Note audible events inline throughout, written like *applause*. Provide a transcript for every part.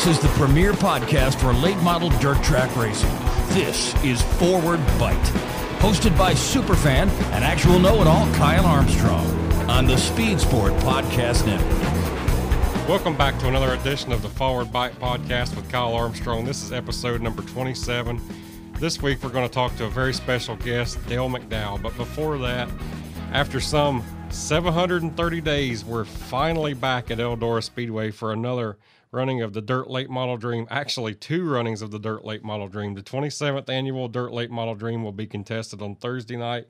This is the premier podcast for late model dirt track racing. This is Forward Bite, hosted by superfan and actual know it all Kyle Armstrong on the Speed Sport Podcast Network. Welcome back to another edition of the Forward Bite Podcast with Kyle Armstrong. This is episode number 27. This week we're going to talk to a very special guest, Dale McDowell. But before that, after some 730 days, we're finally back at Eldora Speedway for another running of the Dirt Late Model Dream. Actually, two runnings of the Dirt Late Model Dream. The 27th annual Dirt Late Model Dream will be contested on Thursday night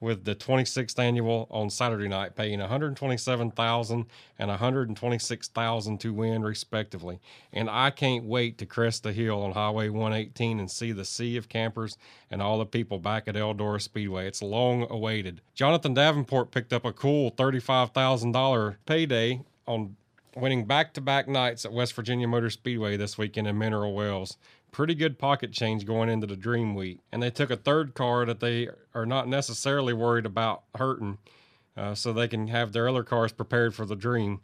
with the 26th annual on Saturday night, paying 127,000 and 126,000 to win respectively. And I can't wait to crest the hill on Highway 118 and see the sea of campers and all the people back at Eldora Speedway. It's long awaited. Jonathan Davenport picked up a cool $35,000 payday on winning back-to-back nights at West Virginia Motor Speedway this weekend in Mineral Wells pretty good pocket change going into the Dream Week. And they took a third car that they are not necessarily worried about hurting, uh, so they can have their other cars prepared for the Dream,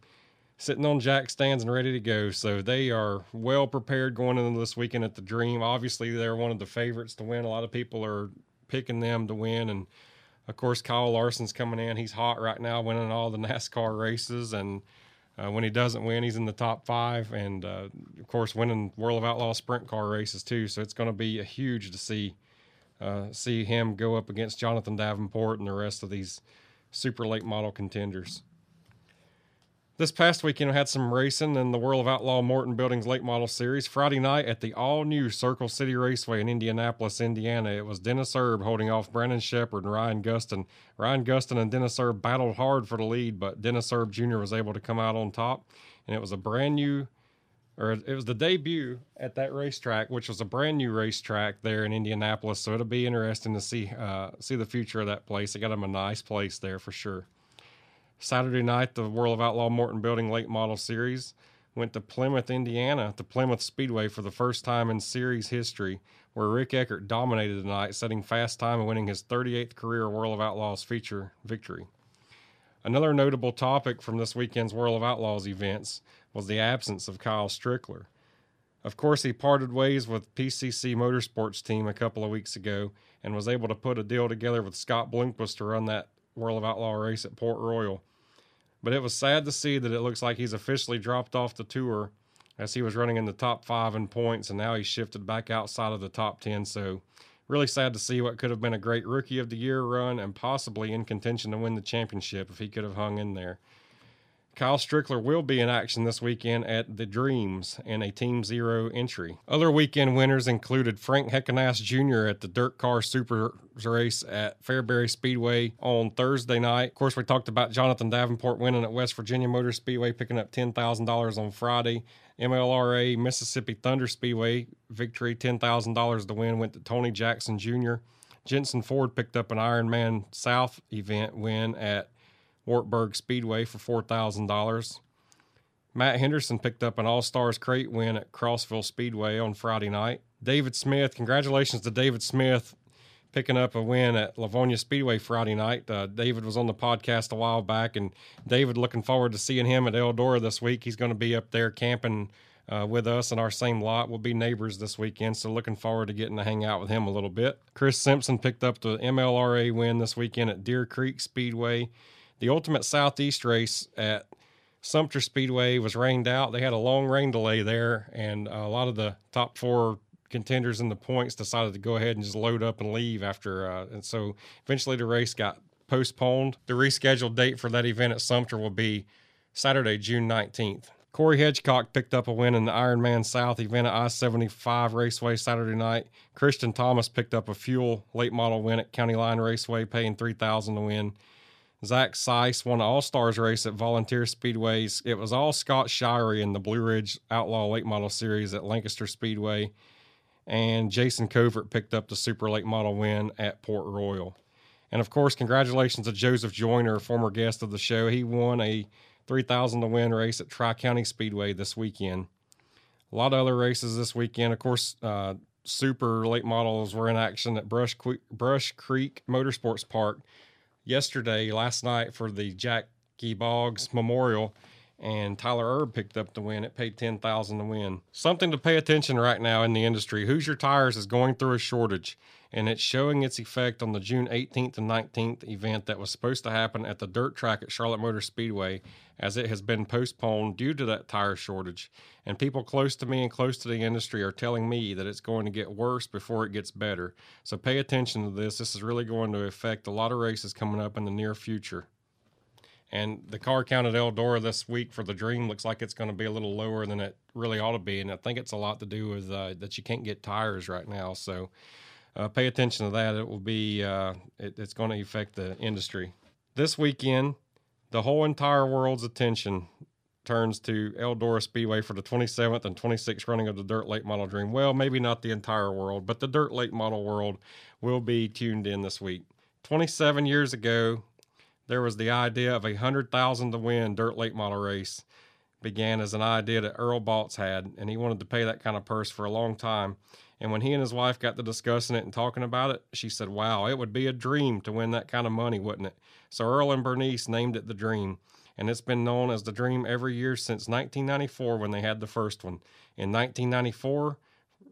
sitting on jack stands and ready to go. So they are well prepared going into this weekend at the Dream. Obviously, they're one of the favorites to win. A lot of people are picking them to win, and of course, Kyle Larson's coming in. He's hot right now, winning all the *laughs* NASCAR races and uh, when he doesn't win, he's in the top five, and uh, of course, winning World of Outlaw sprint car races too. So it's going to be a huge to see uh, see him go up against Jonathan Davenport and the rest of these super late model contenders. This past weekend, we had some racing in the World of Outlaw Morton Buildings Late Model Series. Friday night at the all new Circle City Raceway in Indianapolis, Indiana, it was Dennis Erb holding off Brandon Sheppard and Ryan Gustin. Ryan Gustin and Dennis Erb battled hard for the lead, but Dennis Erb Jr. was able to come out on top. And it was a brand new, or it was the debut at that racetrack, which was a brand new racetrack there in Indianapolis. So it'll be interesting to see uh, see the future of that place. They got him a nice place there for sure. Saturday night, the World of Outlaw Morton Building Late Model Series went to Plymouth, Indiana, to Plymouth Speedway for the first time in series history, where Rick Eckert dominated the night, setting fast time and winning his 38th career World of Outlaws feature victory. Another notable topic from this weekend's World of Outlaws events was the absence of Kyle Strickler. Of course, he parted ways with PCC Motorsports team a couple of weeks ago and was able to put a deal together with Scott Bloomquist to run that World of Outlaw race at Port Royal. But it was sad to see that it looks like he's officially dropped off the tour as he was running in the top five in points, and now he's shifted back outside of the top 10. So, really sad to see what could have been a great rookie of the year run and possibly in contention to win the championship if he could have hung in there. Kyle Strickler will be in action this weekend at the Dreams in a Team Zero entry. Other weekend winners included Frank Heckenast Jr. at the Dirt Car Super Race at Fairbury Speedway on Thursday night. Of course, we talked about Jonathan Davenport winning at West Virginia Motor Speedway, picking up $10,000 on Friday. MLRA Mississippi Thunder Speedway victory, $10,000 to win went to Tony Jackson Jr. Jensen Ford picked up an Ironman South event win at Wartburg Speedway for $4,000. Matt Henderson picked up an All Stars crate win at Crossville Speedway on Friday night. David Smith, congratulations to David Smith picking up a win at Lavonia Speedway Friday night. Uh, David was on the podcast a while back, and David looking forward to seeing him at Eldora this week. He's going to be up there camping uh, with us in our same lot. We'll be neighbors this weekend, so looking forward to getting to hang out with him a little bit. Chris Simpson picked up the MLRA win this weekend at Deer Creek Speedway. The Ultimate Southeast race at Sumter Speedway was rained out. They had a long rain delay there, and a lot of the top four contenders in the points decided to go ahead and just load up and leave after. Uh, and so eventually the race got postponed. The rescheduled date for that event at Sumter will be Saturday, June 19th. Corey Hedgecock picked up a win in the Ironman South event at I 75 Raceway Saturday night. Christian Thomas picked up a fuel late model win at County Line Raceway, paying 3000 to win. Zach Seiss won the All Stars race at Volunteer Speedways. It was all Scott Shirey in the Blue Ridge Outlaw Late Model Series at Lancaster Speedway. And Jason Covert picked up the Super Late Model win at Port Royal. And of course, congratulations to Joseph Joyner, former guest of the show. He won a 3000 to win race at Tri County Speedway this weekend. A lot of other races this weekend. Of course, uh, super late models were in action at Brush, Brush Creek Motorsports Park yesterday, last night for the Jackie Boggs Memorial. And Tyler Erb picked up the win. It paid ten thousand to win. Something to pay attention right now in the industry. Hoosier Tires is going through a shortage, and it's showing its effect on the June 18th and 19th event that was supposed to happen at the dirt track at Charlotte Motor Speedway, as it has been postponed due to that tire shortage. And people close to me and close to the industry are telling me that it's going to get worse before it gets better. So pay attention to this. This is really going to affect a lot of races coming up in the near future. And the car count at Eldora this week for the Dream looks like it's going to be a little lower than it really ought to be. And I think it's a lot to do with uh, that you can't get tires right now. So uh, pay attention to that. It will be, uh, it, it's going to affect the industry. This weekend, the whole entire world's attention turns to Eldora Speedway for the 27th and 26th running of the Dirt Late Model Dream. Well, maybe not the entire world, but the Dirt Late Model world will be tuned in this week. 27 years ago, there was the idea of a hundred thousand to win dirt late model race began as an idea that Earl Baltes had, and he wanted to pay that kind of purse for a long time. And when he and his wife got to discussing it and talking about it, she said, Wow, it would be a dream to win that kind of money, wouldn't it? So Earl and Bernice named it the Dream, and it's been known as the Dream every year since 1994 when they had the first one. In 1994,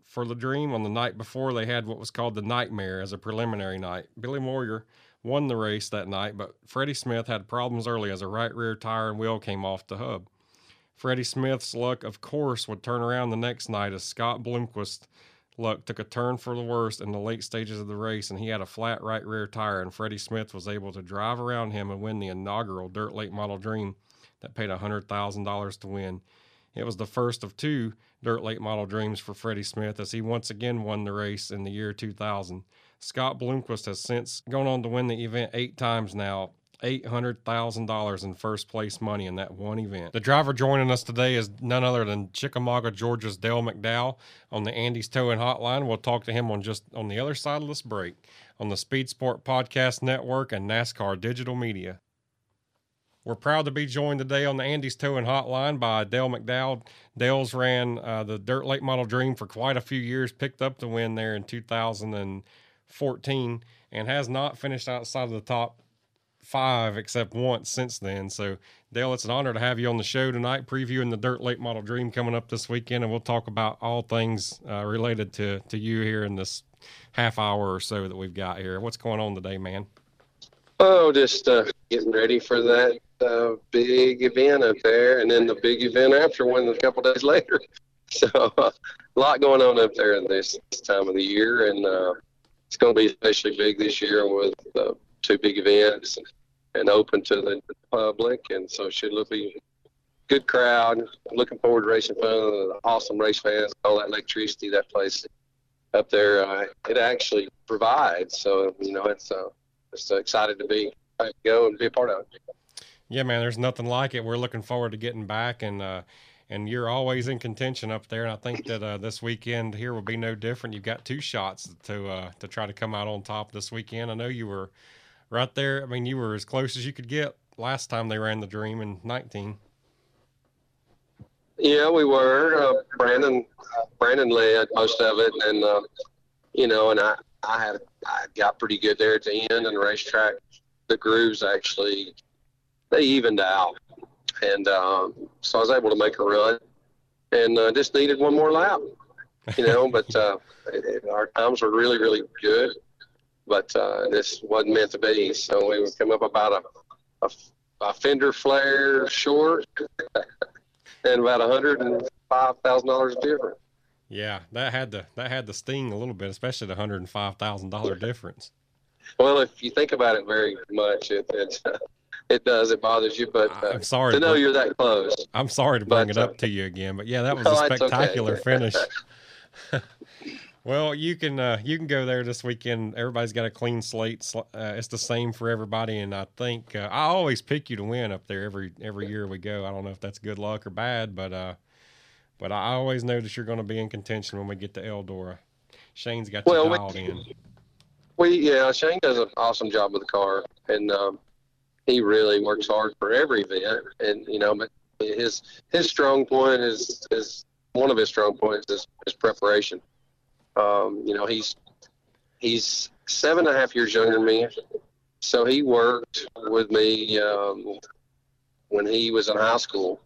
for the Dream, on the night before, they had what was called the Nightmare as a preliminary night. Billy Moyer won the race that night, but Freddie Smith had problems early as a right rear tire and wheel came off the hub. Freddie Smith's luck, of course, would turn around the next night as Scott Bloomquist luck took a turn for the worst in the late stages of the race, and he had a flat right rear tire, and Freddie Smith was able to drive around him and win the inaugural Dirt Late Model Dream that paid $100,000 to win. It was the first of two Dirt Late Model Dreams for Freddie Smith as he once again won the race in the year 2000. Scott Bloomquist has since gone on to win the event eight times now. $800,000 in first place money in that one event. The driver joining us today is none other than Chickamauga, Georgia's Dale McDowell on the Andy's Towing Hotline. We'll talk to him on just on the other side of this break on the Speed Sport Podcast Network and NASCAR Digital Media. We're proud to be joined today on the Andy's Towing Hotline by Dale McDowell. Dale's ran uh, the Dirt Late Model Dream for quite a few years, picked up the win there in 2000 and 14 and has not finished outside of the top five except once since then. So, Dale, it's an honor to have you on the show tonight, previewing the Dirt Late Model Dream coming up this weekend, and we'll talk about all things uh, related to to you here in this half hour or so that we've got here. What's going on today, man? Oh, just uh, getting ready for that uh, big event up there, and then the big event after one a couple days *laughs* later. So, *laughs* a lot going on up there this, this time of the year, and uh, it's going to be especially big this year with uh, two big events and open to the public, and so it should be good crowd. Looking forward to racing fun, awesome race fans, all that electricity that place up there. Uh, it actually provides. So you know, it's uh, just excited to be go and be a part of it. Yeah, man. There's nothing like it. We're looking forward to getting back and. Uh, and you're always in contention up there. And I think that uh, this weekend here will be no different. You've got two shots to uh, to try to come out on top this weekend. I know you were right there. I mean, you were as close as you could get last time they ran the Dream in 19. Yeah, we were. Uh, Brandon Brandon led most of it, and uh, you know, and I I had I got pretty good there at the end, and the racetrack, the grooves actually they evened out and um, so I was able to make a run, and uh, just needed one more lap, you know. *laughs* but uh, it, our times were really, really good, but uh, this wasn't meant to be. So we would come up about a, a, a fender flare short, *laughs* and about a hundred and five thousand dollars different. Yeah, that had the that had the sting a little bit, especially the hundred and five thousand dollar difference. Well, if you think about it very much, it, it's it does. It bothers you, but uh, I'm sorry to know you're that close. I'm sorry to bring but, it up to you again, but yeah, that was no, a spectacular okay. finish. *laughs* *laughs* well, you can uh, you can go there this weekend. Everybody's got a clean slate. Uh, it's the same for everybody, and I think uh, I always pick you to win up there every every year we go. I don't know if that's good luck or bad, but uh, but I always know that you're going to be in contention when we get to Eldora. Shane's got well, you dialed we, in. We yeah, Shane does an awesome job with the car, and um, he really works hard for every event, and you know, but his his strong point is is one of his strong points is, is preparation. Um, you know, he's he's seven and a half years younger than me, so he worked with me um, when he was in high school,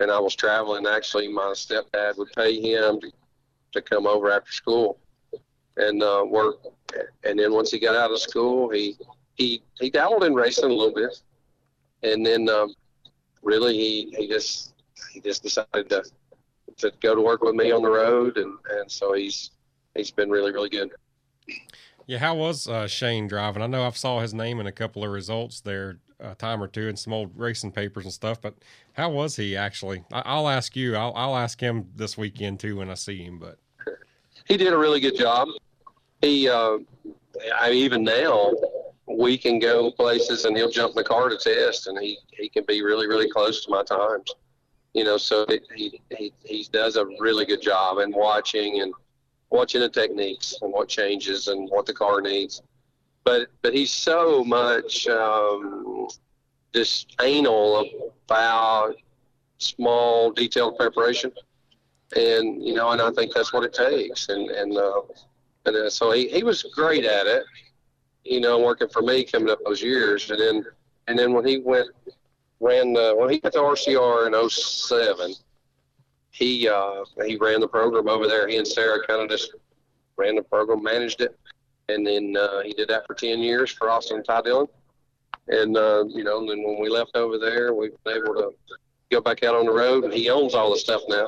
and I was traveling. Actually, my stepdad would pay him to, to come over after school and uh, work. And then once he got out of school, he he he dabbled in racing a little bit, and then um, really he he just he just decided to to go to work with me on the road, and and so he's he's been really really good. Yeah, how was uh, Shane driving? I know I've saw his name in a couple of results there a time or two in some old racing papers and stuff, but how was he actually? I, will ask you. I'll, I'll ask him this weekend too when I see him. But he did a really good job. He, uh, I even now, we can go places and he'll jump in the car to test, and he he can be really really close to my times. You know, so it, he he he does a really good job in watching and watching the techniques and what changes and what the car needs. But but he's so much um, just anal about small detailed preparation, and you know, and I think that's what it takes. And and uh, and uh, so he, he was great at it, you know, working for me coming up those years. And then and then when he went ran the, when he got to RCR in 07, he uh, he ran the program over there. He and Sarah kind of just ran the program, managed it, and then uh, he did that for ten years for Austin and Ty Dillon. And uh, you know, and then when we left over there, we were able to go back out on the road, and he owns all the stuff now.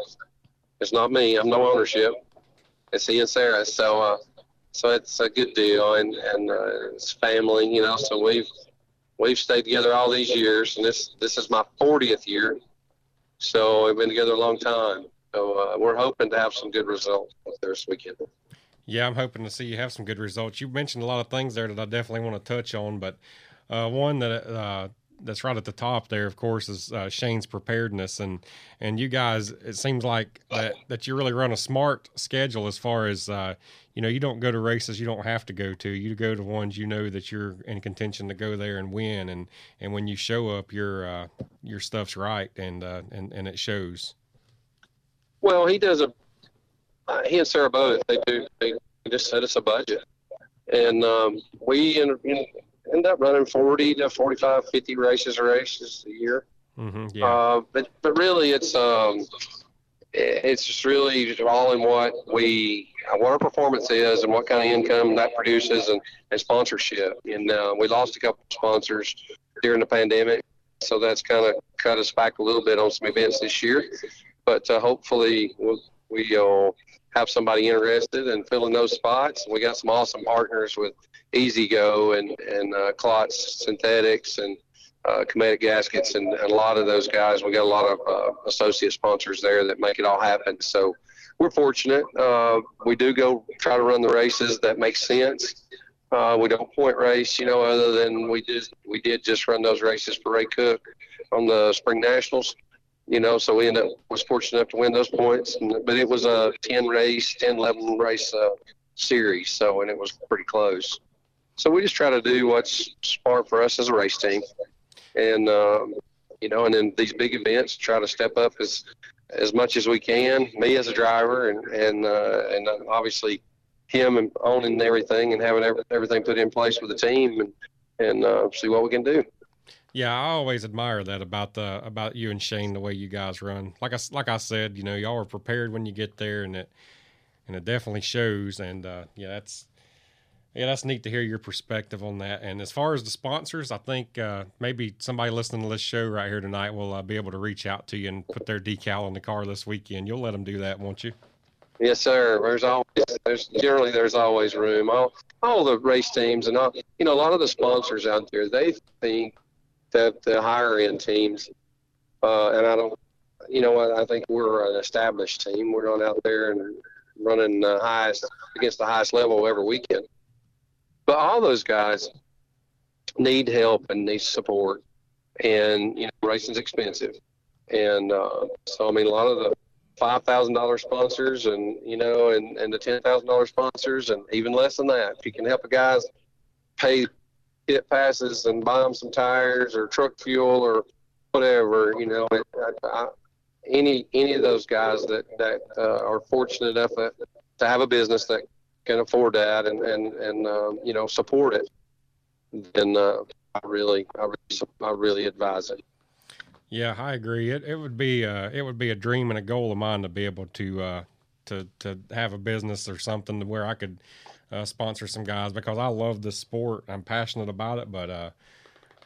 It's not me. I'm no ownership. It's he and Sarah. So uh, so it's a good deal, and and uh, it's family, you know. So we've we've stayed together all these years, and this this is my 40th year so we've been together a long time. So uh, we're hoping to have some good results this weekend. Yeah, I'm hoping to see you have some good results. You mentioned a lot of things there that I definitely want to touch on, but uh, one that uh, that's right at the top there, of course, is uh, Shane's preparedness, and and you guys, it seems like that that you really run a smart schedule as far as uh, you know. You don't go to races you don't have to go to. You go to ones you know that you're in contention to go there and win, and and when you show up, your uh, your stuff's right, and uh, and and it shows. Well, he does a uh, he and Sarah both they do they just set us a budget, and um, we in, in end up running 40 to 45, 50 races or races a year. Mm-hmm, yeah. Uh, but but really, it's um, it's just really all in what we what our performance is and what kind of income that produces and, and sponsorship. And uh, we lost a couple sponsors during the pandemic, so that's kind of cut us back a little bit on some events this year. But uh, hopefully, we'll, we'll have somebody interested in filling those spots. We got some awesome partners with easy go and and uh, Klotz Synthetics and uh, Cometic Gaskets and, and, a lot of those guys. We got a lot of uh, associate sponsors there that make it all happen. So we're fortunate. Uh, we do go try to run the races that make sense. Uh, we don't point race, you know, other than we just we did just run those races for Ray Cook on the Spring Nationals you know, so we ended up was fortunate enough to win those points. And, but it was a 10 race, 10, 11 race uh, series, so and it was pretty close. So we just try to do what's smart for us as a race team, and um, you know, and then these big events, try to step up as as much as we can. Me as a driver, and and uh, and obviously him and owning everything and having everything put in place with the team, and and uh, see what we can do. Yeah, I always admire that about the about you and Shane the way you guys run. Like I like I said, you know, y'all are prepared when you get there, and it and it definitely shows. And uh, yeah, that's yeah, that's neat to hear your perspective on that. And as far as the sponsors, I think uh, maybe somebody listening to this show right here tonight will uh, be able to reach out to you and put their decal on the car this weekend. You'll let them do that, won't you? Yes, sir. There's always there's generally there's always room. All all the race teams and all you know a lot of the sponsors out there they think that the higher end teams, uh, and I don't, you know what, I think we're an established team. We're going out there and running the highest against the highest level every weekend. But all those guys need help and need support, and you know, racing's expensive, and uh, so I mean, a lot of the five thousand dollar sponsors, and you know, and and the ten thousand dollar sponsors, and even less than that. If you can help a guys pay pit passes and buy them some tires or truck fuel or whatever. You know, I, I, any any of those guys that that uh, are fortunate enough to have a business that can afford that and and and um, you know support it, then uh, I really I really I really advise it. Yeah, I agree. It it would be uh, it would be a dream and a goal of mine to be able to uh, to to have a business or something where I could uh, sponsor some guys because I love the sport. I'm passionate about it, but uh,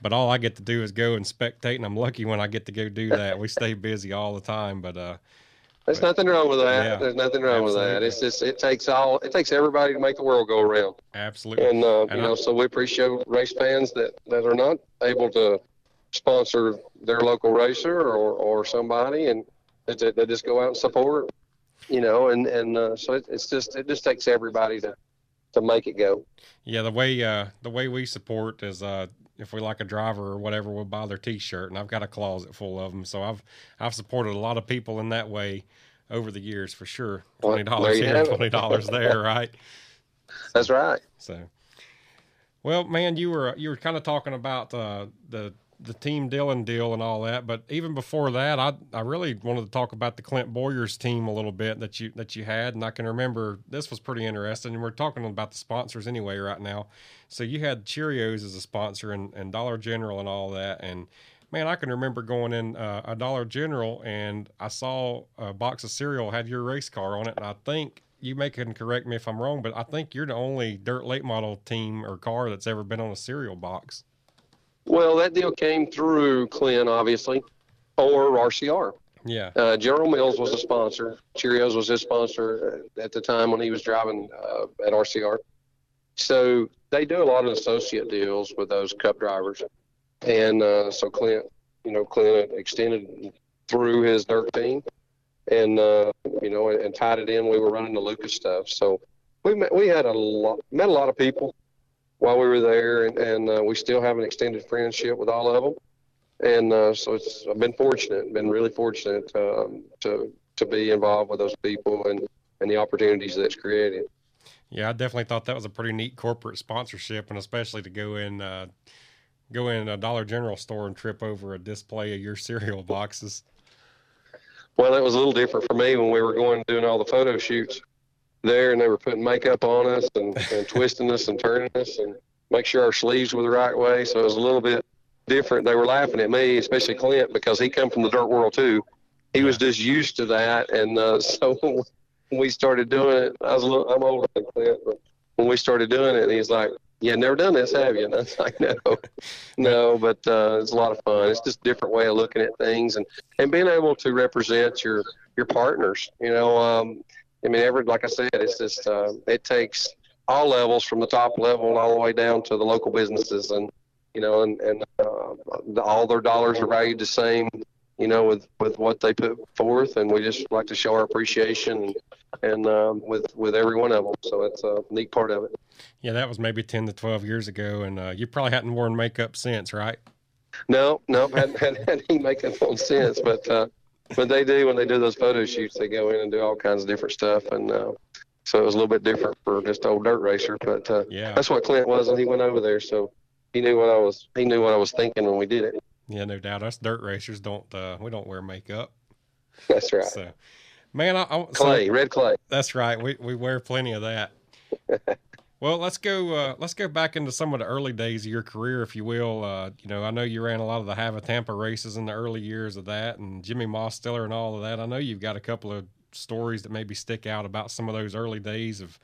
but all I get to do is go and spectate, and I'm lucky when I get to go do that. we stay busy all the time, but uh, there's but, nothing wrong with that. Yeah, There's nothing wrong absolutely. with that. It's just it takes all it takes everybody to make the world go around. Absolutely. And, uh, and you know, so we appreciate race fans that that are not able to sponsor their local racer or or somebody, and they, they just go out and support. You know, and and uh, so it, it's just it just takes everybody to to make it go. Yeah, the way uh, the way we support is uh, if we like a driver or whatever, we'll buy their T-shirt, and I've got a closet full of them. So I've I've supported a lot of people in that way over the years for sure. Twenty dollars well, here, twenty dollars there, *laughs* right? That's right. So, well, man, you were you were kind of talking about uh, the the Team Dillon deal and all that. But even before that, I I really wanted to talk about the Clint Bowyer's team a little bit that you that you had, and I can remember this was pretty interesting. And we're talking about the sponsors anyway right now. So you had Cheerios as a sponsor and, and Dollar General and all that, and man, I can remember going in uh, a Dollar General and I saw a box of cereal had your race car on it, and I think you may can correct me if I'm wrong, but I think you're the only dirt late model team or car that's ever been on a cereal box. Well, that deal came through Clint, obviously, or RCR. Yeah. Uh, General Mills was a sponsor. Cheerios was his sponsor at the time when he was driving uh, at RCR. So they do a lot of associate deals with those Cup drivers, and uh, so Clint, you know, Clint extended through his dirt team, and uh, you know, and tied it in. We were running the Lucas stuff, so we met, we had a lot met a lot of people while we were there, and, and uh, we still have an extended friendship with all of them. And uh, so it's I've been fortunate, been really fortunate um, to to be involved with those people and and the opportunities that's created. Yeah, I definitely thought that was a pretty neat corporate sponsorship, and especially to go in uh, go in a Dollar General store and trip over a display of your *laughs* cereal boxes. Well, that was a little different for me when we were going doing all the photo shoots there and they were putting makeup on us and, and twisting us and turning us and make sure our sleeves were the right way. So it was a little bit different. They were laughing at me, especially Clint, because he come from the dirt world too. He was just used to that, and uh, *laughs* so when we started doing it, I was a little, I'm older than Clint, but when we started doing it, he's like, "Yeah, never done this, have you?" And I was *laughs* like, "No, no," but uh, it's a lot of fun. It's just a different way of looking at things, and and being able to represent your your partners. You know, um, I mean, every like I said, it's just uh, it takes all levels from the top level all the way down to the local businesses, and you know, and and uh, all their dollars are valued the same, you know, with with what they put forth, and we just like to show our appreciation and, and um, with with every one of them. So it's a neat part of it. Yeah, that was maybe ten to twelve years ago, and uh, you probably hadn't worn makeup since, right? No, no, *laughs* hadn't had any makeup on since, but. Uh, but they do when they do those photo shoots. They go in and do all kinds of different stuff, and uh, so it was a little bit different for just old dirt racer. But uh, yeah, that's what Clint was, and he went over there, so he knew what I was. He knew what I was thinking when we did it. Yeah, no doubt. Us dirt racers don't. Uh, we don't wear makeup. That's right. So, man, I, I clay, so, red clay. That's right. We we wear plenty of that. *laughs* Well, let's go. Uh, let's go back into some of the early days of your career, if you will. Uh, you know, I know you ran a lot of the Hav-A-Tampa races in the early years of that, and Jimmy Mosteller and all of that. I know you've got a couple of stories that maybe stick out about some of those early days of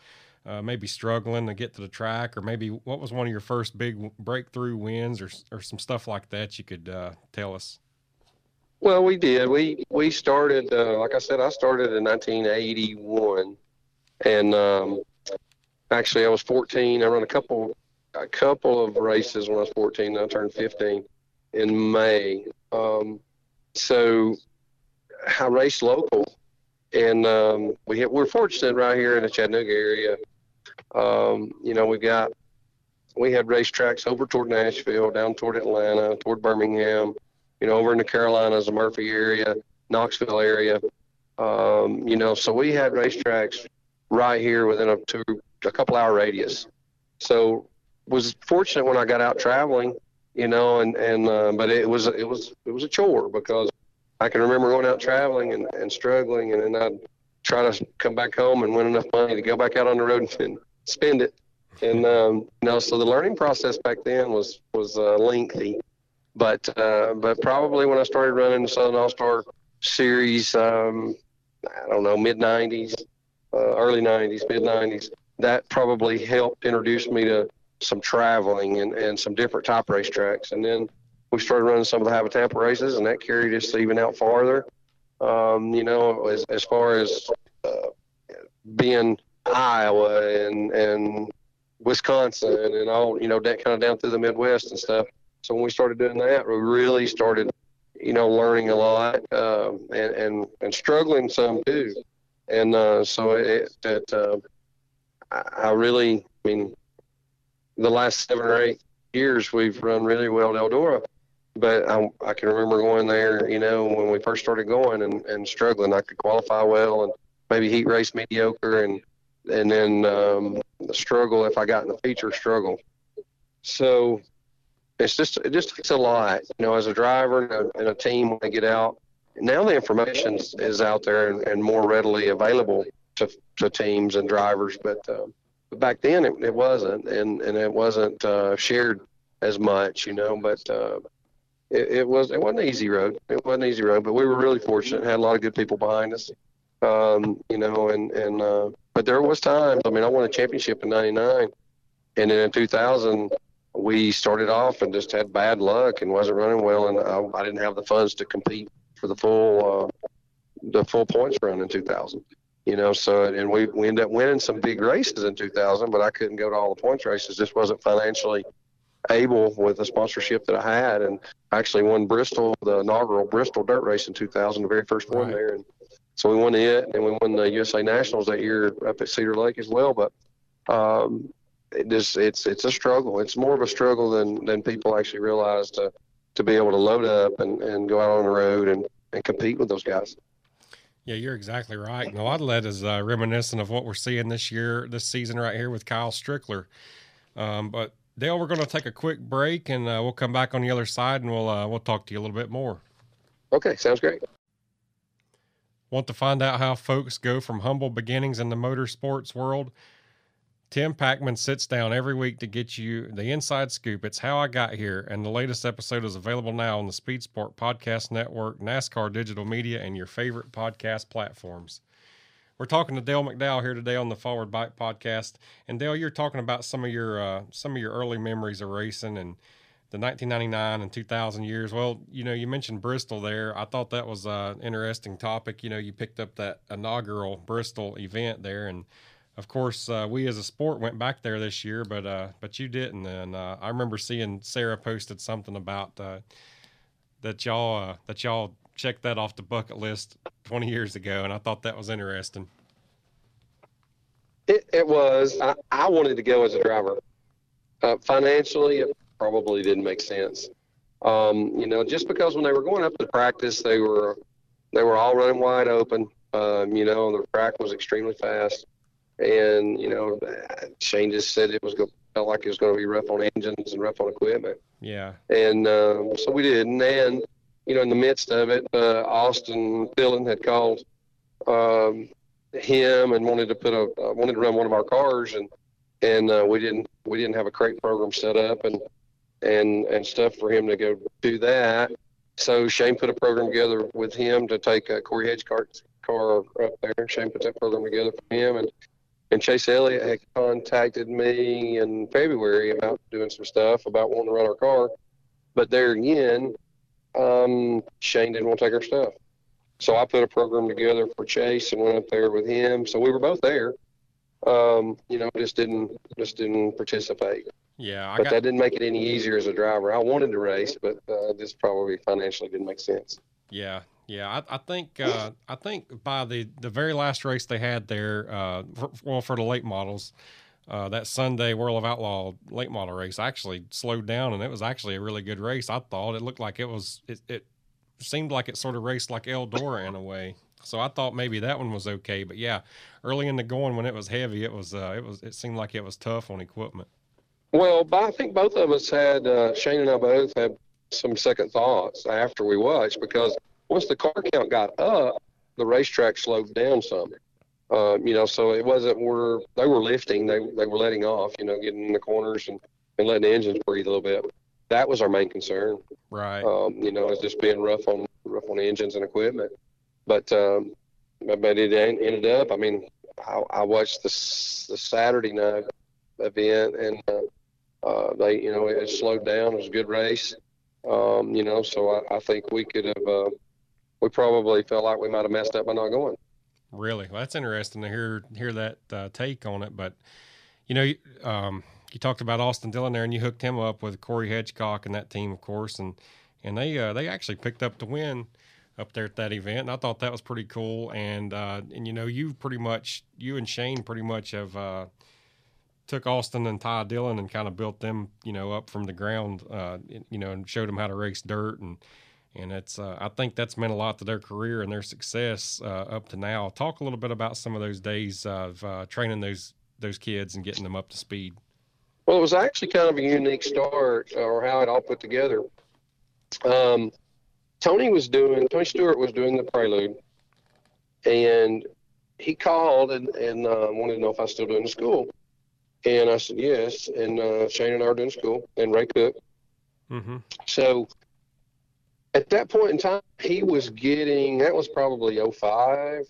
uh, maybe struggling to get to the track, or maybe what was one of your first big breakthrough wins, or or some stuff like that you could uh, tell us. Well, we did. We we started, uh, like I said, I started in 1981, and um, actually I was 14. I ran a couple a couple of races when I was 14. I turned 15 in May. Um, so I raced local, and um, we we're fortunate right here in the Chattanooga area. Um, you know, we got we had racetracks over toward Nashville, down toward Atlanta, toward Birmingham. You know, over in the Carolinas, the Murphy area, Knoxville area. Um, you know, so we had racetracks right here within a two a couple hour radius. So was fortunate when I got out traveling, you know, and and uh, but it was it was it was a chore because I can remember going out traveling and, and struggling, and then I'd try to come back home and win enough money to go back out on the road and spend it. And um, you know, so the learning process back then was was uh, lengthy, but uh, but probably when I started running the Southern All Star Series, um, I don't know, mid '90s, uh, early '90s, mid '90s. That probably helped introduce me to some traveling and, and some different type racetracks. And then we started running some of the Hav-A-Tampa races, and that carried us even out farther. Um, you know, as, as far as uh, being Iowa and and Wisconsin and all, you know, that kind of down through the Midwest and stuff. So when we started doing that, we really started, you know, learning a lot um, and and and struggling some too. And uh, so it, it uh, I really, I mean, the last seven or eight years we've run really well at Eldora. But I, I can remember going there, you know, when we first started going and, and struggling. I could qualify well and maybe heat race mediocre, and and then um, struggle if I got in the feature struggle. So it's just it just takes a lot, you know, as a driver and a, and a team when they get out. Now the information is out there and, and more readily available to to teams and drivers, but. Um, but back then it, it wasn't, and and it wasn't uh, shared as much, you know. But uh, it, it was it wasn't an easy road. It wasn't an easy road, but we were really fortunate. Had a lot of good people behind us, um, you know. And and uh, but there was times. I mean, I won a championship in '99, and then in 2000 we started off and just had bad luck and wasn't running well, and I, I didn't have the funds to compete for the full uh, the full points run in 2000 you know. So and we we ended up winning some big races in 2000, but I couldn't go to all the points races. Just wasn't financially able with the sponsorship that I had, and I actually won Bristol, the inaugural Bristol dirt race in 2000, the very first right. one there, and so we won it, and we won the USA Nationals that year up at Cedar Lake as well. But um, it just it's it's a struggle. It's more of a struggle than than people actually realize to to be able to load up and, and go out on the road and, and compete with those guys. Yeah, you're exactly right. And a lot of that is uh, reminiscent of what we're seeing this year, this season right here with Kyle Strickler. Um, but Dale, we're going to take a quick break, and uh, we'll come back on the other side, and we'll uh, we'll talk to you a little bit more. Okay, sounds great. Want to find out how folks go from humble beginnings in the motorsports world Tim Packman sits down every week to get you the inside scoop. It's how I got here, and the latest episode is available now on the Speed Sport Podcast Network, NASCAR Digital Media, and your favorite podcast platforms. We're talking to Dale McDowell here today on the Forward Bite Podcast, and Dale, you're talking about some of your uh, some of your early memories of racing and the 1999 and 2000 years. Well, you know, you mentioned Bristol there. I thought that was an interesting topic. You know, you picked up that inaugural Bristol event there, and of course, uh, we as a sport went back there this year, but uh, but you didn't. And uh, I remember seeing Sarah posted something about uh, that y'all uh, that y'all checked that off the bucket list 20 years ago, and I thought that was interesting. It, it was. I, I wanted to go as a driver. Uh, financially, it probably didn't make sense. Um, you know, just because when they were going up to practice, they were they were all running wide open. Um, you know, the track was extremely fast and you know Shane just said it was going felt like it was going to be rough on engines and rough on equipment. Yeah. And um, so we did, and then you know in the midst of it, uh, Austin Dillon had called um, him and wanted to put a uh, wanted to run one of our cars, and and uh, we didn't we didn't have a crate program set up and and and stuff for him to go do that. So Shane put a program together with him to take a Corey Hedgecock's car up there. Shane put that program together for him, and and Chase Elliott had contacted me in February about doing some stuff about wanting to run our car. But there again, um, Shane didn't want to take our stuff. So I put a program together for Chase and went up there with him. So we were both there. Um, you know, just didn't just didn't participate. Yeah, I but got... that didn't make it any easier as a driver. I wanted to race, but uh, this probably financially didn't make sense. Yeah, yeah, I, I think uh, I think by the, the very last race they had there, uh, for, well, for the late models, uh, that Sunday World of Outlaw late model race actually slowed down, and it was actually a really good race. I thought it looked like it was it, it seemed like it sort of raced like Eldora in a way. So I thought maybe that one was okay, but yeah, early in the going when it was heavy, it was uh, it was it seemed like it was tough on equipment. Well, I think both of us had uh, Shane and I both had some second thoughts after we watched because once the car count got up, the racetrack slowed down some. Uh, you know, so it wasn't where they were lifting; they they were letting off. You know, getting in the corners and, and letting the engines breathe a little bit. that was our main concern. Right. Um, you know, it's just being rough on rough on engines and equipment. But um, but it ended up. I mean, I, I watched the the Saturday night event, and uh, uh, they, you know, it slowed down. It was a good race. Um, you know, so I, I think we could have. We probably felt like we might have messed up by not going. Really, well, that's interesting to hear hear that uh, take on it. But you know, um, you talked about Austin Dillon there, and you hooked him up with Corey Hedgecock and that team, of course, and and they uh, they actually picked up the win up there at that event. And I thought that was pretty cool. And uh, and you know, you pretty much you and Shane pretty much have uh, took Austin and Ty Dillon and kind of built them, you know, up from the ground, uh, you know, and showed them how to race dirt and and it's uh, I think that's meant a lot to their career and their success uh, up to now. Talk a little bit about some of those days of uh, training those those kids and getting them up to speed. Well, it was actually kind of a unique start, or how it all put together. Um, Tony was doing Tony Stewart was doing the prelude, and he called and and uh, wanted to know if I was still doing the school, and I said yes. And uh, Shane and I are doing school, and Ray Cook. Mm-hmm. So at that point in time, he was getting that was probably 05.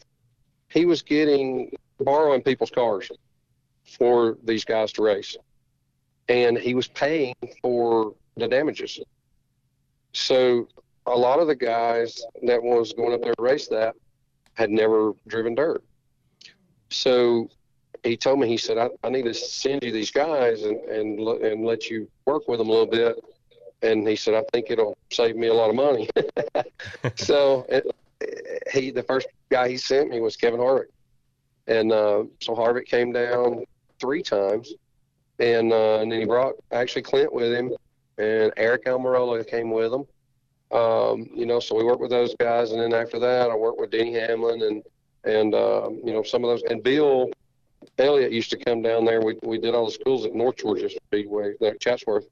He was getting borrowing people's cars for these guys to race, and he was paying for the damages. So a lot of the guys that was going up there to race that had never driven dirt. So he told me, he said, I, I need to send you these guys and, and, and let you work with them a little bit and he said, I think it'll save me a lot of money. *laughs* so it, he, the first guy he sent me was Kevin Harvick. And uh, so Harvick came down three times. And, uh, and then he brought actually Clint with him, and Eric Almirola came with him. Um, you know, so we worked with those guys, and then after that, I worked with Denny Hamlin and and um, you know some of those. And Bill Elliott used to come down there. We we did all the schools at North Georgia Speedway, there at Chatsworth,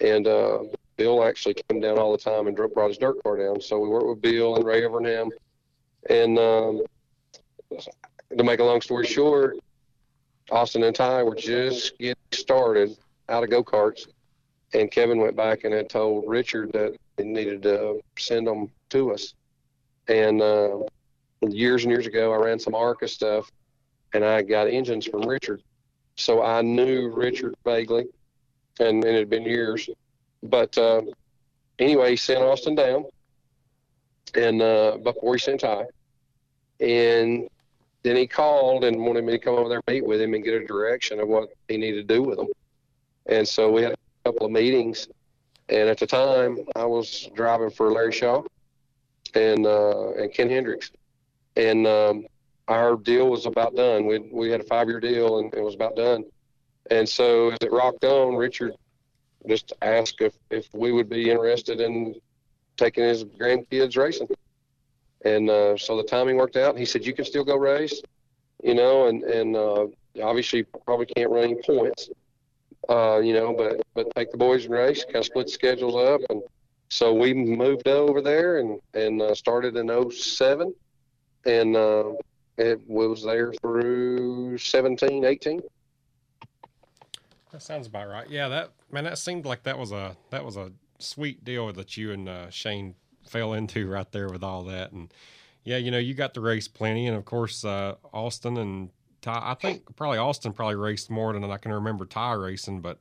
and uh, Bill actually came down all the time and brought his dirt car down. So we worked with Bill and Ray Evernham. And um, to make a long story short, Austin and Ty were just getting started out of go karts. And Kevin went back and had told Richard that he needed to send them to us. And uh, years and years ago, I ran some ARCA stuff and I got engines from Richard. So I knew Richard vaguely and, and it had been years. But uh, anyway, he sent Austin down, and uh, before he sent Ty, and then he called and wanted me to come over there and meet with him and get a direction of what he needed to do with him. And so we had a couple of meetings, and at the time I was driving for Larry Shaw and uh, and Ken Hendricks, and um, our deal was about done. We we had a five year deal and it was about done. And so as it rocked on, Richard just asked if, if we would be interested in taking his grandkids racing. And uh, so the timing worked out. He said, You can still go race, you know, and, and uh, obviously probably can't run any points, uh, you know, but, but take the boys and race, kind of split schedules up. And so we moved over there and, and uh, started in 07. And uh, it was there through 17, 18. That sounds about right. Yeah, that man, that seemed like that was a that was a sweet deal that you and uh, Shane fell into *laughs* right there with all that. And yeah, you know, you got to race plenty, and of course, uh, Austin and Ty. I think probably Austin probably raced more than I can remember Ty racing, but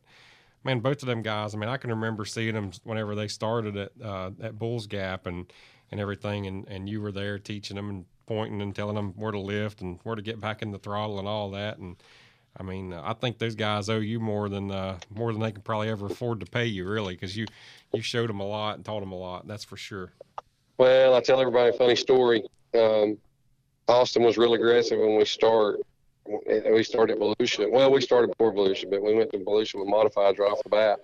man, both of them guys. I mean, I can remember seeing them whenever they started at uh, at Bulls Gap and and everything, and and you were there teaching them and pointing and telling them where to lift and where to get back in the throttle and all that, and I mean, I think those guys owe you more than uh, more than they can probably ever afford to pay you, really, because you you showed them a lot and taught them a lot. That's for sure. Well, I tell everybody a funny story. Um, Austin was real aggressive when we started. We started at Volusia. Well, we started before Volusia, but we went to Volusia with modifieds right off the bat.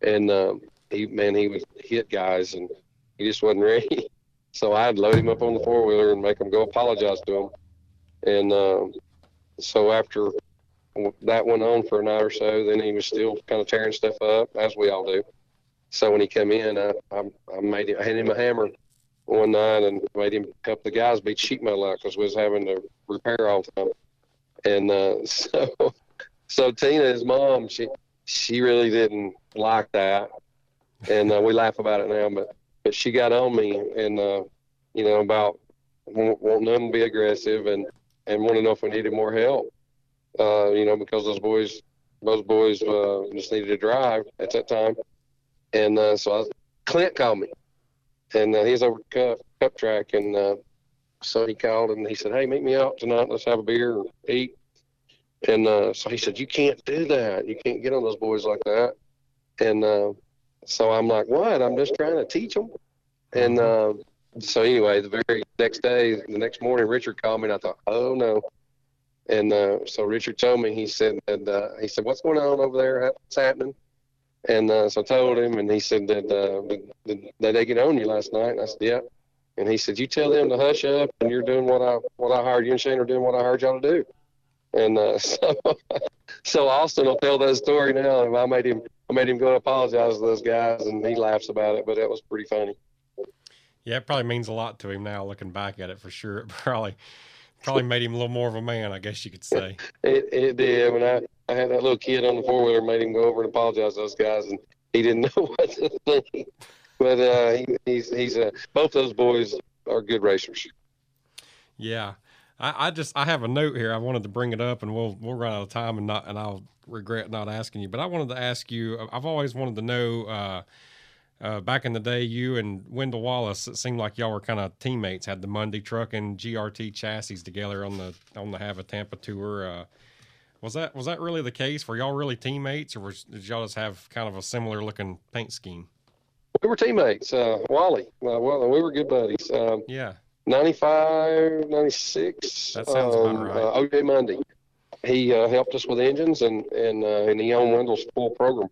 And um, he, man, he would hit guys, and he just wasn't ready. *laughs* So I'd load him up on the four wheeler and make him go apologize to him. And um, so after that went on for a night or so. Then he was still kind of tearing stuff up, as we all do. So when he came in, I, I, I made him, I handed him a hammer one night and made him help the guys beat sheet metal out because we was having to repair all the time. And uh, *laughs* so, so Tina, his mom, she she really didn't like that. and uh, we laugh about it now. But but she got on me, and uh, you know about wanting them to be aggressive and and want to know if we needed more help. Uh, you know because those boys those boys uh, just needed to drive at that time, and uh, so I, Clint called me, and uh, he's over cup cup track, and uh, so he called and he said, "Hey, meet me out tonight. Let's have a beer and eat." And uh, so he said, "You can't do that. You can't get on those boys like that." And uh, so I'm like, "What? I'm just trying to teach them." And uh, so anyway, the very next day, the next morning, Richard called me, and I thought, "Oh no." And uh, so Richard told me, he said, that, uh, he said, "What's going on over there? What's happening?" And uh, so I told him, and he said that uh, did, did they get on you last night? And I said, "Yeah." And he said, "You tell them to hush up, and you're doing what I what I hired you and Shane are doing what I hired y'all to do." And uh, *laughs* so, so Austin will tell that story now. And I made him I made him go and apologize to those guys, and he laughs about it. But it was pretty funny. Yeah, it probably means a lot to him now, looking back at it for sure. *laughs* It probably probably made him a little more of a man, I guess you could say. It it did. When I I had that little kid on the four wheeler, made him go over and apologize to those guys, and he didn't *laughs* know what to think but uh, he, he's he's a, both those boys are good racers. Yeah, I, I just I have a note here. I wanted to bring it up, and we'll we'll run out of time, and not and I'll regret not asking you. But I wanted to ask you. I've always wanted to know. Uh, uh, back in the day, you and Wendell Wallace, it seemed like y'all were kind of teammates. Had the Monday Truck and GRT chassis together on the on the Hav-A-Tampa tour. Uh, was that was that really the case? Were y'all really teammates, or was, did y'all just have kind of a similar looking paint scheme? we were teammates. Uh, Wally, uh, well, we were good buddies. Um, yeah. 95, 96. That sounds um, about right. Uh, OJ Monday. He uh, helped us with engines and and uh, and he owned Wendell's full program.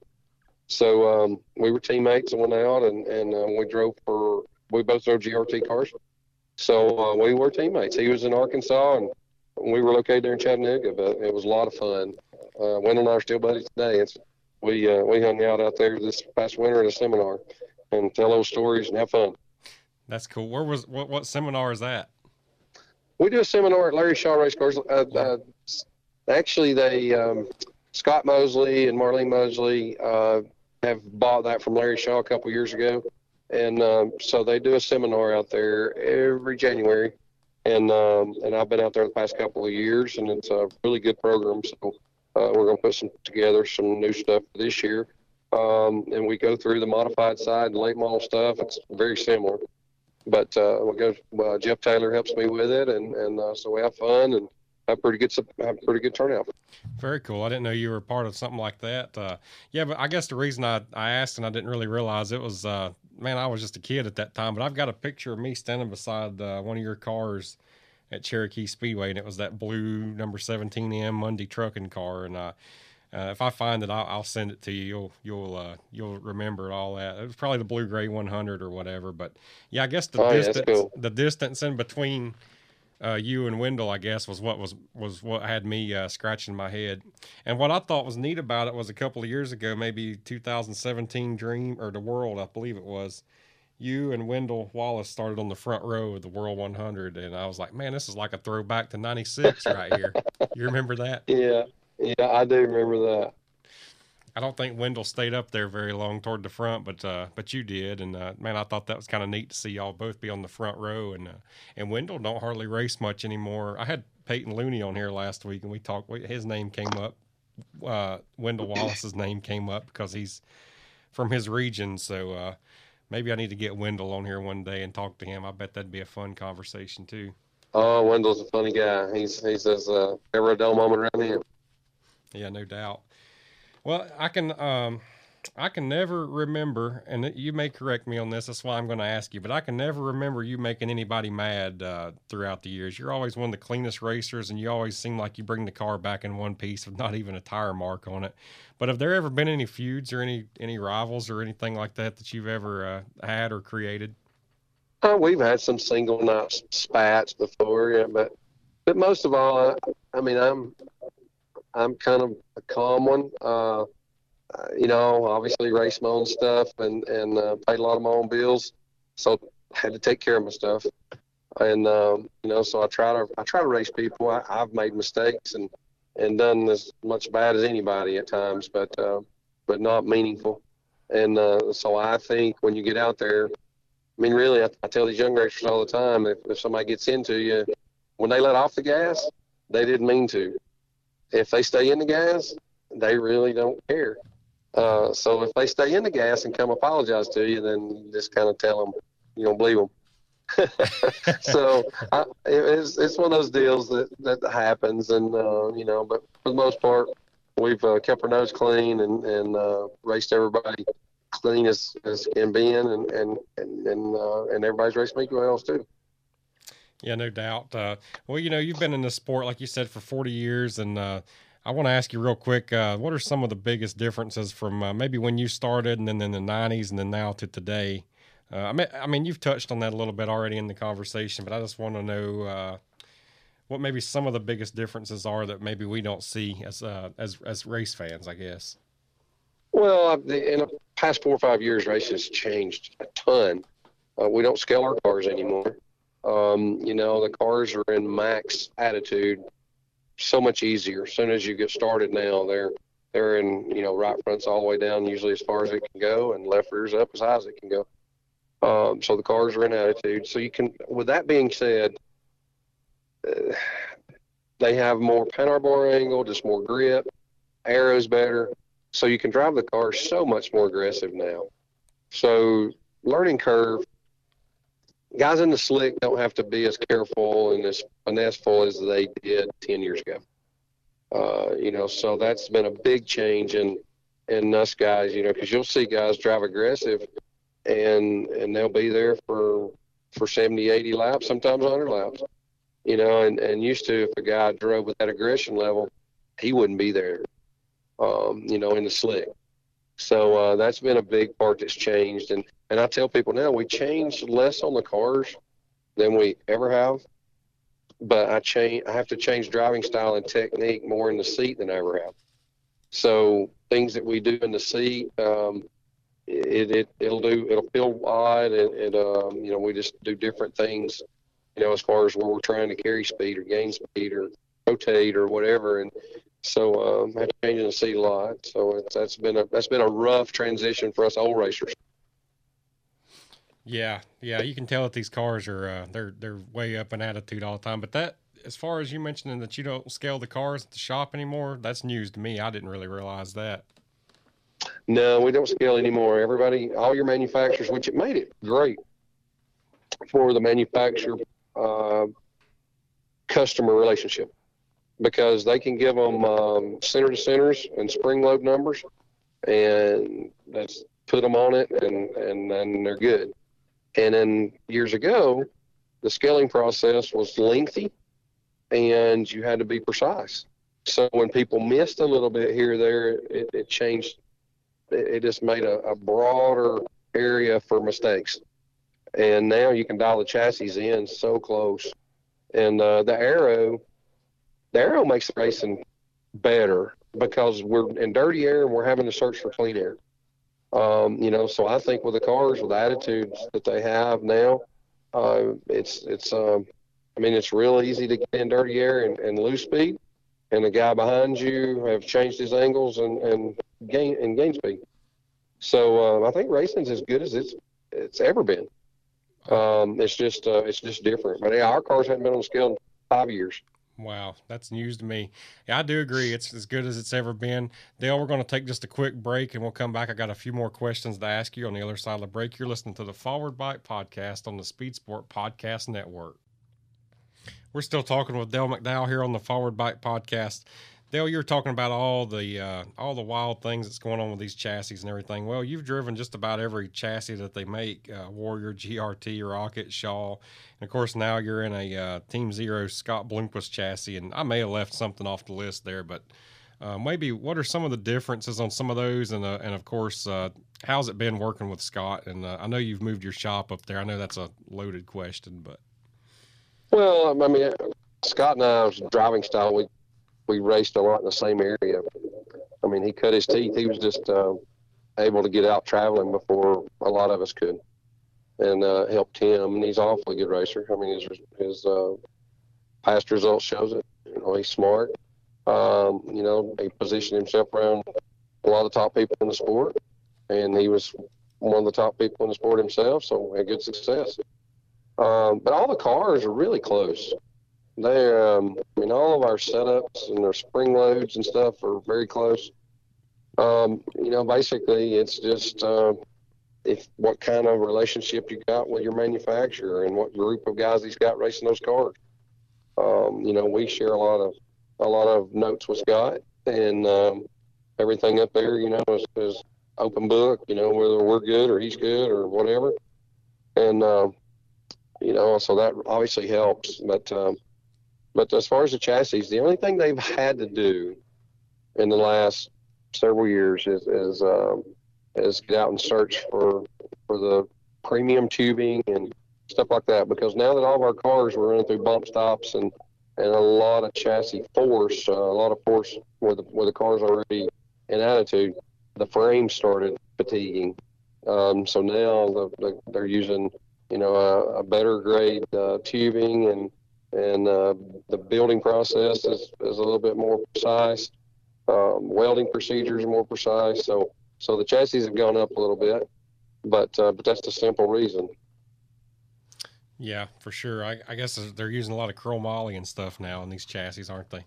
So um, we were teammates and went out and and uh, we drove for we both drove GRT cars. So uh, we were teammates. He was in Arkansas and we were located there in Chattanooga, but it was a lot of fun. Uh, Wendell and I are still buddies today. It's, we uh, we hung out out there this past winter at a seminar and tell those stories and have fun. That's cool. Where was what? What seminar is that? We do a seminar at Larry Shaw Race Cars. Uh, uh, actually, they um, Scott Mosley and Marlene Mosley uh, have bought that from Larry Shaw a couple years ago, and um, so they do a seminar out there every January. And um, and I've been out there the past couple of years, and it's a really good program. So uh, we're going to put some together some new stuff this year um, and we go through the modified side, late model stuff. It's very similar, but uh, we go. Uh, Jeff Taylor helps me with it, and and uh, so we have fun and have pretty good have pretty good turnout. Very cool. I didn't know you were part of something like that. Uh, yeah, but I guess the reason I, I asked and I didn't really realize it was, uh, man, I was just a kid at that time. But I've got a picture of me standing beside uh, one of your cars at Cherokee Speedway, and it was that blue number 17M Monday trucking car, and uh, uh, if I find it, I'll, I'll, send it to you. You'll you'll uh, you'll remember it all that. It was probably the blue gray 100 or whatever. But yeah, I guess the oh, distance yeah, cool. the distance in between uh, you and Wendell, I guess, was what was was what had me uh, scratching my head. And what I thought was neat about it was a couple of years ago, maybe 2017 Dream or the World, I believe it was. You and Wendell Wallace started on the front row of the World 100, and I was like, man, this is like a throwback to '96 right here. You remember that? *laughs* Yeah. Yeah, I do remember that. I don't think Wendell stayed up there very long toward the front, but uh, but you did, and uh, man, I thought that was kind of neat to see y'all both be on the front row. And uh, and Wendell don't hardly race much anymore. I had Peyton Looney on here last week, and we talked. His name came up. Uh, Wendell Wallace's name came up because he's from his region. So uh, maybe I need to get Wendell on here one day and talk to him. I bet that'd be a fun conversation too. Oh, Wendell's a funny guy. He's he's as uh, a dull moment around him. Yeah, no doubt. Well, I can um, I can never remember, and you may correct me on this. That's why I'm going to ask you. But I can never remember you making anybody mad uh, throughout the years. You're always one of the cleanest racers, and you always seem like you bring the car back in one piece with not even a tire mark on it. But have there ever been any feuds or any any rivals or anything like that that you've ever uh, had or created? Uh, we've had some single night spats before, yeah, but but most of all, I, I mean, I'm I'm kind of a calm one. Uh, uh, you know, obviously race my own stuff and and uh, paid a lot of my own bills, so I had to take care of my stuff. And um, you know, so I try to I try to race people. I, I've made mistakes and and done as much bad as anybody at times, but uh, but not meaningful. And uh, so I think when you get out there, I mean, really, I, I tell these young racers all the time if, if somebody gets into you, when they let off the gas, they didn't mean to. If they stay in the gas, they really don't care. Uh, so if they stay in the gas and come apologize to you, then just kind of tell them you don't believe them. *laughs* so I, it's it's one of those deals that that happens, and uh, you know, but for the most part, we've uh, kept our nose clean and and uh, raced everybody clean as as can be in, and and and and, uh, and everybody's raced me else too. Yeah, no doubt. Uh, well, you know, you've been in the sport, like you said, for 40 years, and uh, I want to ask you real quick, uh, what are some of the biggest differences from uh, maybe when you started, and then in the 90s, and then now to today? Uh, I mean, I mean, you've touched on that a little bit already in the conversation, but I just want to know uh, what maybe some of the biggest differences are that maybe we don't see as as as race fans, I guess. Well, in the past four or five years, racing has changed a ton. we don't scale our cars anymore. Um, you know, the cars are in max attitude so much easier. As soon as you get started now, they're they're in you know right fronts all the way down, usually as far as it can go, and left rears up as high as it can go. Um, so the cars are in attitude. So you can. With that being said, uh, they have more Panhard bar angle, just more grip, aero's better, so you can drive the car so much more aggressive now. So learning curve guys in the slick don't have to be as careful and as finesseful as they did 10 years ago. Uh, you know, so that's been a big change in in us guys. You know, because you'll see guys drive aggressive, and and they'll be there for for 70, 80 laps, sometimes 100 laps. You know, and and used to if a guy drove with that aggression level, he wouldn't be there. Um, you know, in the slick. So uh, that's been a big part that's changed, and and I tell people now we change less on the cars than we ever have, but I change. I have to change driving style and technique more in the seat than I ever have. So things that we do in the seat, um, it, it it'll do it'll feel odd, and um, you know we just do different things, you know, as far as where we're trying to carry speed or gain speed or rotate or whatever, and so um, I in the seat a lot. So it's, that's been a that's been a rough transition for us old racers. Yeah, yeah, you can tell that these cars are uh, they're they're way up in attitude all the time. But that, as far as you mentioning that you don't scale the cars at the shop anymore, that's news to me. I didn't really realize that. No, we don't scale anymore. Everybody, all your manufacturers, which it made it great for the manufacturer uh, customer relationship because they can give them um, center to centers and spring load numbers, and that's put them on it, and and then they're good. And then years ago, the scaling process was lengthy and you had to be precise. So when people missed a little bit here or there, it, it changed. It, just made a, a broader area for mistakes. And now you can dial the chassis in so close. And uh, the aero, the aero makes racing better because we're in dirty air and we're having to search for clean air. Um, you know, so I think with the cars, with the attitudes that they have now, uh, it's it's um, I mean, it's real easy to get in dirty air and, and lose speed, and the guy behind you have changed his angles and, and gain and gain speed. So uh, I think racing's as good as it's it's ever been. Um, it's just uh, it's just different. But yeah, our cars haven't been on the scale in five years. Wow, that's news to me. Yeah, I do agree. It's as good as it's ever been. Dale, we're going to take just a quick break and we'll come back. I got a few more questions to ask you on the other side of the break. You're listening to the Forward Bite podcast on the Speed Sport Podcast Network. We're still talking with Dale McDowell here on the Forward Bite podcast. Dale, you're talking about all the uh, all the wild things that's going on with these chassis and everything. Well, you've driven just about every chassis that they make: uh, Warrior, GRT, Rocket, Shaw, and of course now you're in a uh, Team Zero Scott Bloomquist chassis. And I may have left something off the list there, but uh, maybe what are some of the differences on some of those? And uh, and of course, uh, how's it been working with Scott? And I know you've moved your shop up there. I know that's a loaded question, but well, I mean, Scott and I's driving style we we raced a lot in the same area. I mean, he cut his teeth. He was just uh, able to get out traveling before a lot of us could, and uh, helped him. And he's an awfully good racer. I mean, his his uh, past results shows it. You know, he's smart. Um, you know, he positioned himself around a lot of the top people in the sport, and he was one of the top people in the sport himself, so had good success. Um, but all the cars are really close. They, um, I mean, all of our setups and their spring loads and stuff are very close. Um, you know, basically, it's just uh, if what kind of relationship you got with your manufacturer and what group of guys he's got racing those cars. Um, you know, we share a lot of a lot of notes with Scott, and um, everything up there, you know, is, is open book. You know, whether we're good or he's good or whatever, and uh, you know, so that obviously helps. But um, but as far as the chassis, the only thing they've had to do in the last several years is is um, is get out and search for for the premium tubing and stuff like that. Because now that all of our cars were running through bump stops and and a lot of chassis force, uh, a lot of force where the where the car's already in attitude, the frame started fatiguing. Um, so now the, the, they're using you know a, a better grade uh, tubing and and uh, the building process is, is a little bit more precise. Um, welding procedures are more precise. So so the chassis have gone up a little bit, but uh, but that's the simple reason. Yeah, for sure. I, I guess they're using a lot of chromoly and stuff now in these chassis, aren't they?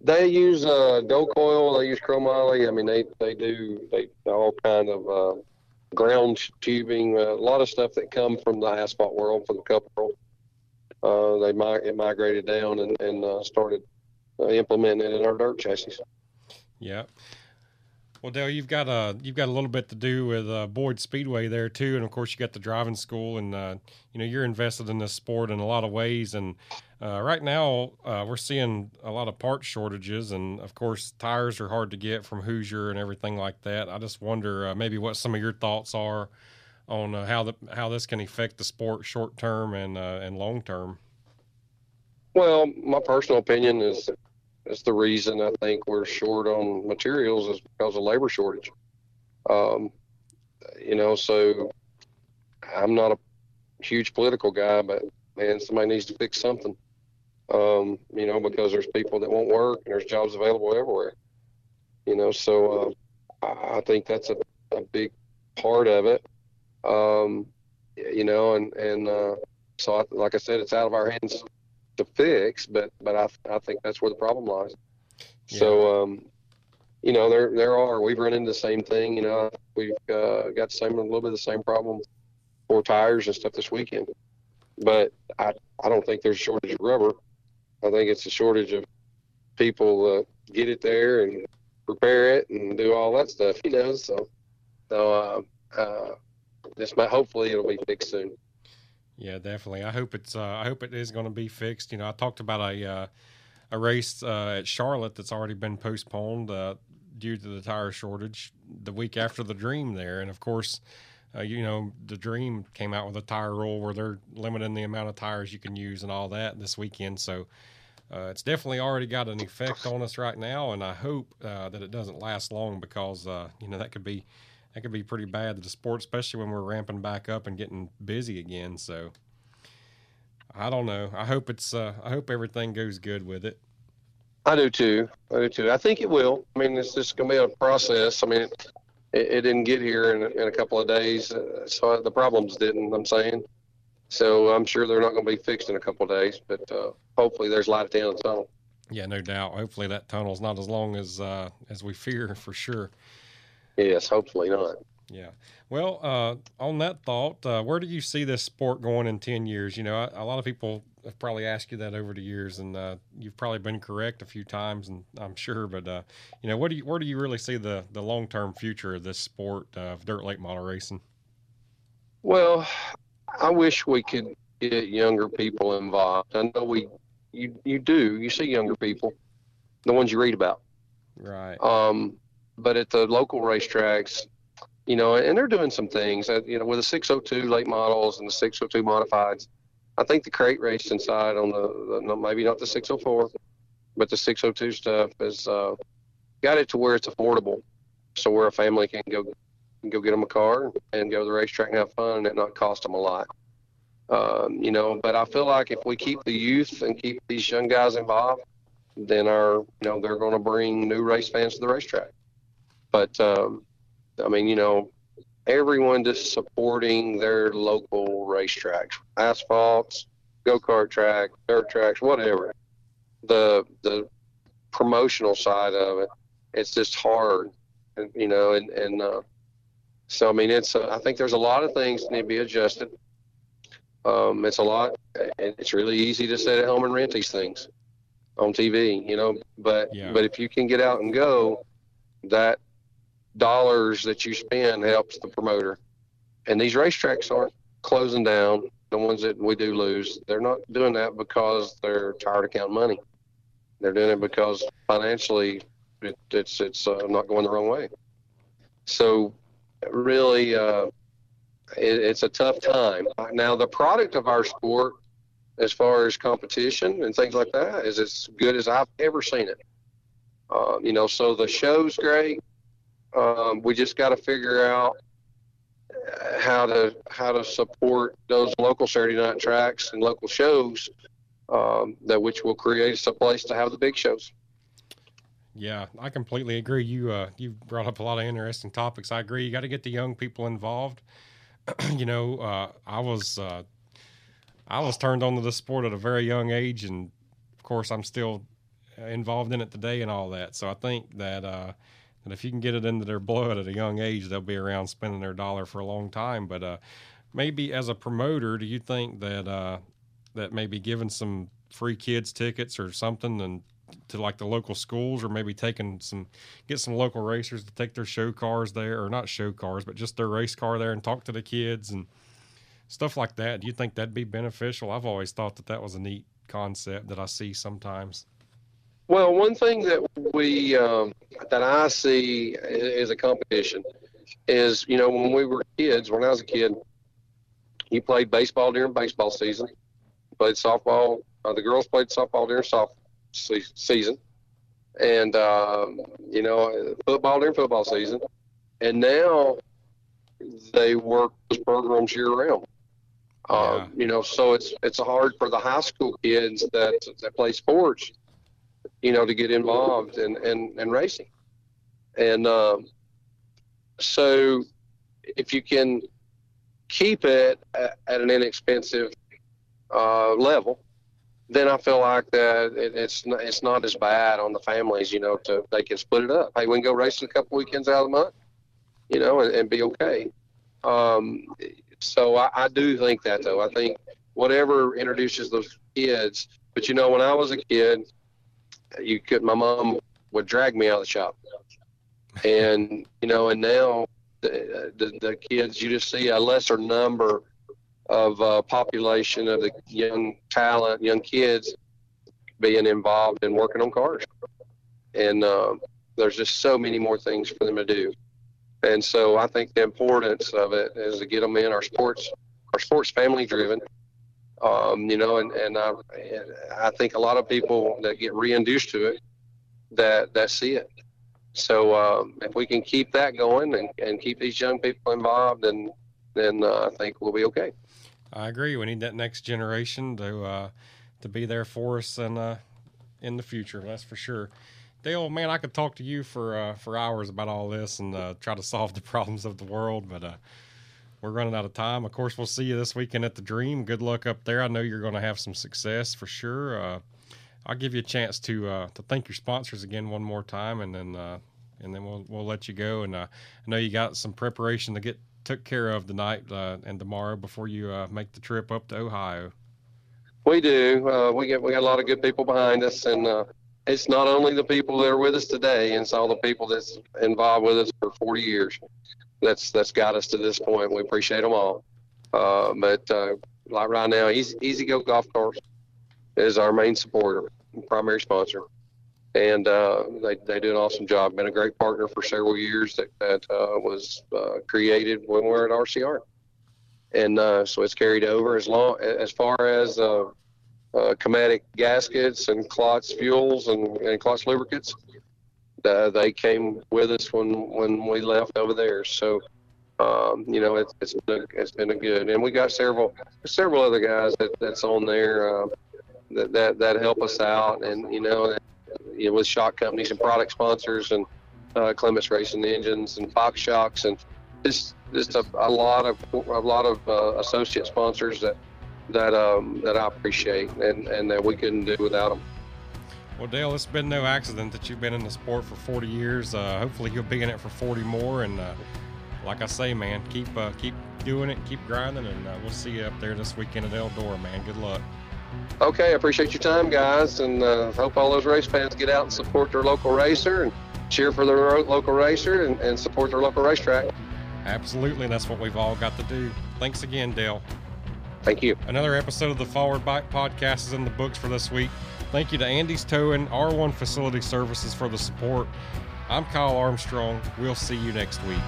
They use uh, dough coil. They use chromoly. I mean, they they do they all kind of uh, ground tubing. Uh, a lot of stuff that come from the asphalt world for the couple. Uh, they mig- migrated down and, and uh, started uh, implementing it in our dirt chassis. Yeah. Well, Dale, you've got a you've got a little bit to do with uh, Boyd Speedway there too, and of course you got the driving school, and uh, you know you're invested in this sport in a lot of ways. And uh, right now uh, we're seeing a lot of part shortages, and of course tires are hard to get from Hoosier and everything like that. I just wonder uh, maybe what some of your thoughts are on uh, how the how this can affect the sport short term and and long term. Well, my personal opinion is that's the reason I think we're short on materials is because of labor shortage. Um, you know, so I'm not a huge political guy, but man, somebody needs to fix something. Um, you know, because there's people that won't work and there's jobs available everywhere. You know, so uh, I think that's a, a big part of it. Um, you know, and and uh, so I, like I said, it's out of our hands to fix, but but I I think that's where the problem lies. Yeah. So um, you know, there there are we've run into the same thing. You know, we've uh, got the same a little bit of the same problem for tires and stuff this weekend. But I I don't think there's a shortage of rubber. I think it's a shortage of people uh, get it there and prepare it and do all that stuff. You know, so so uh, uh, this might hopefully it'll be fixed soon. Yeah, definitely. I hope it's. Uh, I hope it is going to be fixed. You know, I talked about a uh, a race uh, at Charlotte that's already been postponed uh, due to the tire shortage the week after the Dream there, and of course, uh, you know, the Dream came out with a tire rule where they're limiting the amount of tires you can use and all that this weekend. So. Uh, it's definitely already got an effect on us right now, and I hope that it doesn't last long because you know that could be that could be pretty bad to the sport, especially when we're ramping back up and getting busy again. So I don't know. I hope it's. Uh, I hope everything goes good with it. I do too. I do too. I think it will. I mean, it's just going to be a process. I mean, it, it, didn't get here in, in a couple of days, uh, so the problems didn't. I'm saying. So I'm sure they're not going to be fixed in a couple of days, but uh, hopefully there's light at the end of the tunnel. Yeah, no doubt. Hopefully that tunnel's not as long as uh, as we fear for sure. Yes, hopefully not. Yeah. Well, uh, on that thought, uh, where do you see this sport going in 10 years? You know, a, a lot of people have probably asked you that over the years, and uh, you've probably been correct a few times, and I'm sure. But, uh, you know, what do you, where do you really see the, the long term future of this sport of dirt late model racing? Well, I wish we could get younger people involved. I know we, you, you do, you see younger people, the ones you read about. Right. Um, but at the local racetracks, you know, and they're doing some things. you know, with the 602 late models and the 602 modifieds, I think the crate racing side on the, the maybe not the 604, but the 602 stuff has uh, got it to where it's affordable, so where a family can go can go get them a car and go to the racetrack and have fun and it not cost them a lot. Um, you know, but I feel like if we keep the youth and keep these young guys involved, then our you know they're going to bring new race fans to the racetrack. But um, I mean, you know, everyone just supporting their local racetracks, asphalts, go kart track, dirt tracks, whatever. The the promotional side of it, it's just hard, and you know, and and uh, so I mean, it's uh, I think there's a lot of things that need to be adjusted. Um, it's a lot, and it's really easy to sit at home and rent these things on TV, you know. But Yeah. but if you can get out and go, that dollars that you spend helps the promoter. And these racetracks aren't closing down. The ones that we do lose, they're not doing that because they're tired of counting money. They're doing it because financially, it, it's it's uh, not going the wrong way. So, really, uh, it, it's a tough time. Now, the product of our sport, as far as competition and things like that, is as good as I've ever seen it. Uh, you know, so the show's great. Um, we just got to figure out uh, how to how to support those local Saturday night tracks and local shows um, that which will create us a place to have the big shows. Yeah, I completely agree. You uh, you brought up a lot of interesting topics. I agree. You got to get the young people involved. *clears throat* you know, uh, I was uh, I was turned on to the sport at a very young age, and of course, I'm still involved in it today and all that. So I think that that if you can get it into their blood at a young age, they'll be around spending their dollar for a long time. But uh, maybe as a promoter, do you think that uh, that maybe giving some free kids tickets or something and to like the local schools or maybe taking some get some local racers to take their show cars there or not show cars but just their race car there and talk to the kids and stuff like that? Do you think that'd be beneficial? I've always thought that that was a neat concept that i see sometimes Well, one thing that we um, that I see as a competition is, you know, when we were kids, when I was a kid, you played baseball during baseball season, played softball. Uh, the girls played softball during soft se- season, and um, you know, football during football season. And now they work those programs year round. Yeah. Um, you know, so it's it's hard for the high school kids that that play sports you know, to get involved in, in, in racing. And um, so if you can keep it at, at an inexpensive uh, level, then I feel like that it, it's not, it's not as bad on the families, you know, to they can split it up. Hey, we can go racing a couple weekends out of the month, you know, and, and be okay. Um, so I, I do think that though. I think whatever introduces those kids. But you know, when I was a kid, you could my mom would drag me out of the shop. And you know and now the, the, the kids you just see a lesser number of uh, population of the young talent young kids being involved in working on cars. And um, there's just so many more things for them to do. And so i think the importance of it is to get them in our sports our sports family driven um, you know, and, and I, I think a lot of people that get reintroduced to it that, that see it. So um, if we can keep that going and, and keep these young people involved, then then uh, I think we'll be okay. I agree. We need that next generation to uh, to be there for us and uh, in the future. That's for sure. Dale, man, I could talk to you for uh, for hours about all this and uh, try to solve the *laughs* problems of the world, but uh, we're running out of time. Of course, we'll see you this weekend at the Dream. Good luck up there. I know you're going to have some success for sure. Uh, I'll give you a chance to uh, to thank your sponsors again one more time, and then uh, and then we'll we'll let you go. And uh, I know you got some preparation to get took care of tonight uh, and tomorrow before you uh, make the trip up to Ohio. We do. We get we got a lot of good people behind us, and it's not only the people that are with us today, it's all the people that's involved with us for 40 years. That's that's got us to this point. We appreciate them all. Uh, but uh, like right now, Easy, Easy Go Golf Course is our main supporter, primary sponsor, and uh, they they do an awesome job. Been a great partner for several years. That that uh, was uh, created when we were at RCR, and uh, so it's carried over as long as far as uh, gaskets and Klotz fuels and, and Klotz lubricants. Uh, they came with us when, when we left over there. So, um, you know, it's, it's been a, it's been a good, and we got several several other guys that, that's on there uh, that, that that help us out, and you know, you know, with shot companies and product sponsors, and uh, Clements Racing Engines and Fox Shocks, and just just a, a lot of a lot of uh, associate sponsors that that um, that I appreciate and, and that we couldn't do without them. Well, Dale, it's been no accident that you've been in the sport for 40 years. Uh, hopefully, you'll be in it for 40 more. And uh, like I say, man, keep uh, keep doing it, keep grinding, and uh, we'll see you up there this weekend at Eldora, man. Good luck. Okay, I appreciate your time, guys, and uh, hope all those race fans get out and support their local racer and cheer for their local racer and, and support their local racetrack. Absolutely, that's what we've all got to do. Thanks again, Dale. Thank you. Another episode of the Forward Bite Podcast is in the books for this week. Thank you to Andy's Towing, R1 Facility Services for the support. I'm Kyle Armstrong. We'll see you next week.